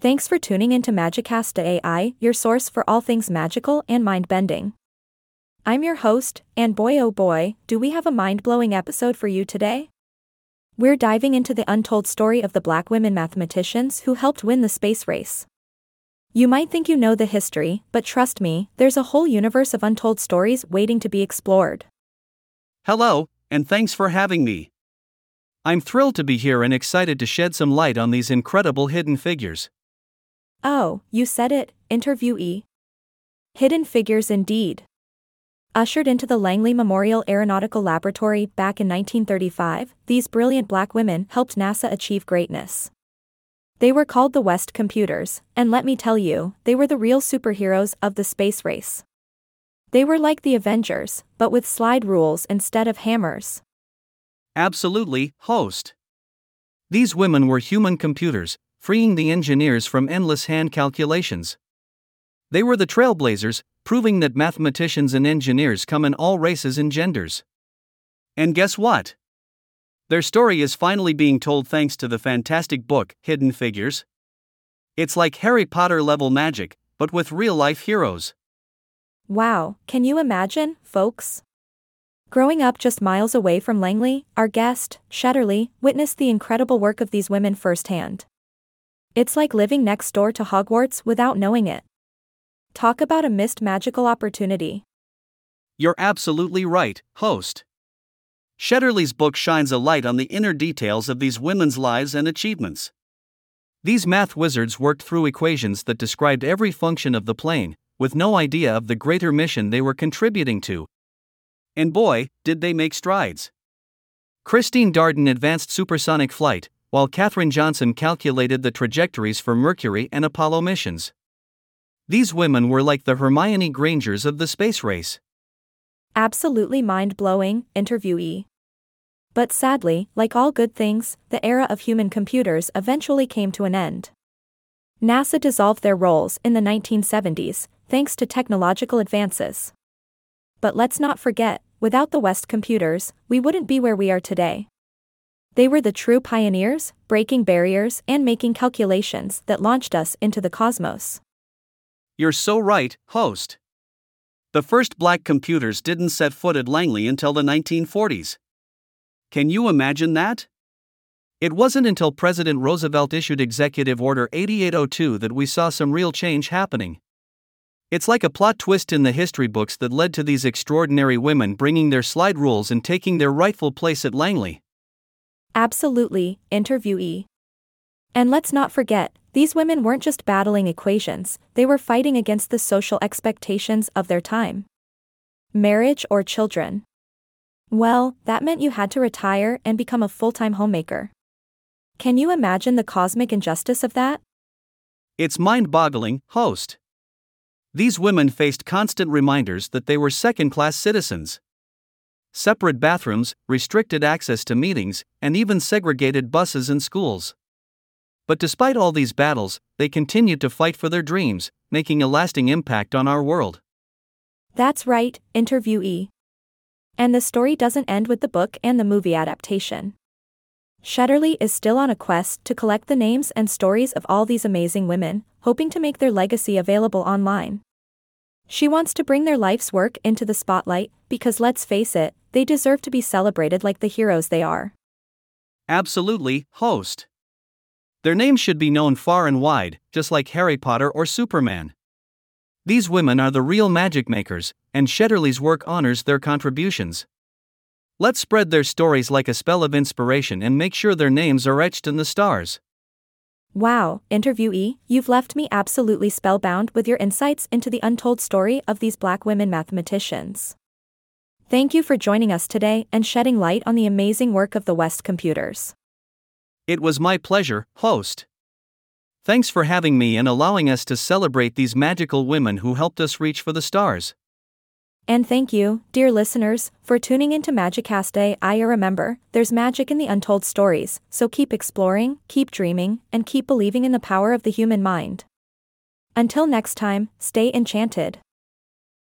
Thanks for tuning into AI, your source for all things magical and mind bending. I'm your host, and boy oh boy, do we have a mind blowing episode for you today? We're diving into the untold story of the black women mathematicians who helped win the space race. You might think you know the history, but trust me, there's a whole universe of untold stories waiting to be explored. Hello, and thanks for having me. I'm thrilled to be here and excited to shed some light on these incredible hidden figures. Oh, you said it, interviewee. Hidden figures indeed. Ushered into the Langley Memorial Aeronautical Laboratory back in 1935, these brilliant black women helped NASA achieve greatness. They were called the West Computers, and let me tell you, they were the real superheroes of the space race. They were like the Avengers, but with slide rules instead of hammers. Absolutely, host. These women were human computers, freeing the engineers from endless hand calculations. They were the trailblazers, proving that mathematicians and engineers come in all races and genders. And guess what? Their story is finally being told thanks to the fantastic book, Hidden Figures. It's like Harry Potter level magic, but with real life heroes. Wow, can you imagine, folks? Growing up just miles away from Langley, our guest, Shetterly, witnessed the incredible work of these women firsthand. It's like living next door to Hogwarts without knowing it. Talk about a missed magical opportunity. You're absolutely right, host. Shetterly's book shines a light on the inner details of these women's lives and achievements. These math wizards worked through equations that described every function of the plane, with no idea of the greater mission they were contributing to. And boy, did they make strides. Christine Darden advanced supersonic flight, while Katherine Johnson calculated the trajectories for Mercury and Apollo missions. These women were like the Hermione Grangers of the space race. Absolutely mind blowing, interviewee. But sadly, like all good things, the era of human computers eventually came to an end. NASA dissolved their roles in the 1970s, thanks to technological advances. But let's not forget, without the West computers, we wouldn't be where we are today. They were the true pioneers, breaking barriers and making calculations that launched us into the cosmos. You're so right, host. The first black computers didn't set foot at Langley until the 1940s. Can you imagine that? It wasn't until President Roosevelt issued Executive Order 8802 that we saw some real change happening. It's like a plot twist in the history books that led to these extraordinary women bringing their slide rules and taking their rightful place at Langley. Absolutely, interviewee. And let's not forget, these women weren't just battling equations, they were fighting against the social expectations of their time. Marriage or children. Well, that meant you had to retire and become a full time homemaker. Can you imagine the cosmic injustice of that? It's mind boggling, host. These women faced constant reminders that they were second class citizens separate bathrooms, restricted access to meetings, and even segregated buses and schools. But despite all these battles, they continued to fight for their dreams, making a lasting impact on our world. That's right, interviewee. And the story doesn't end with the book and the movie adaptation. Shetterly is still on a quest to collect the names and stories of all these amazing women, hoping to make their legacy available online. She wants to bring their life's work into the spotlight, because let's face it, they deserve to be celebrated like the heroes they are. Absolutely, host. Their names should be known far and wide, just like Harry Potter or Superman. These women are the real magic makers, and Shetterly's work honors their contributions. Let's spread their stories like a spell of inspiration and make sure their names are etched in the stars. Wow, interviewee, you've left me absolutely spellbound with your insights into the untold story of these black women mathematicians. Thank you for joining us today and shedding light on the amazing work of the West Computers. It was my pleasure, host. Thanks for having me and allowing us to celebrate these magical women who helped us reach for the stars. And thank you, dear listeners, for tuning into Magicast AI. Remember, there's magic in the untold stories, so keep exploring, keep dreaming, and keep believing in the power of the human mind. Until next time, stay enchanted.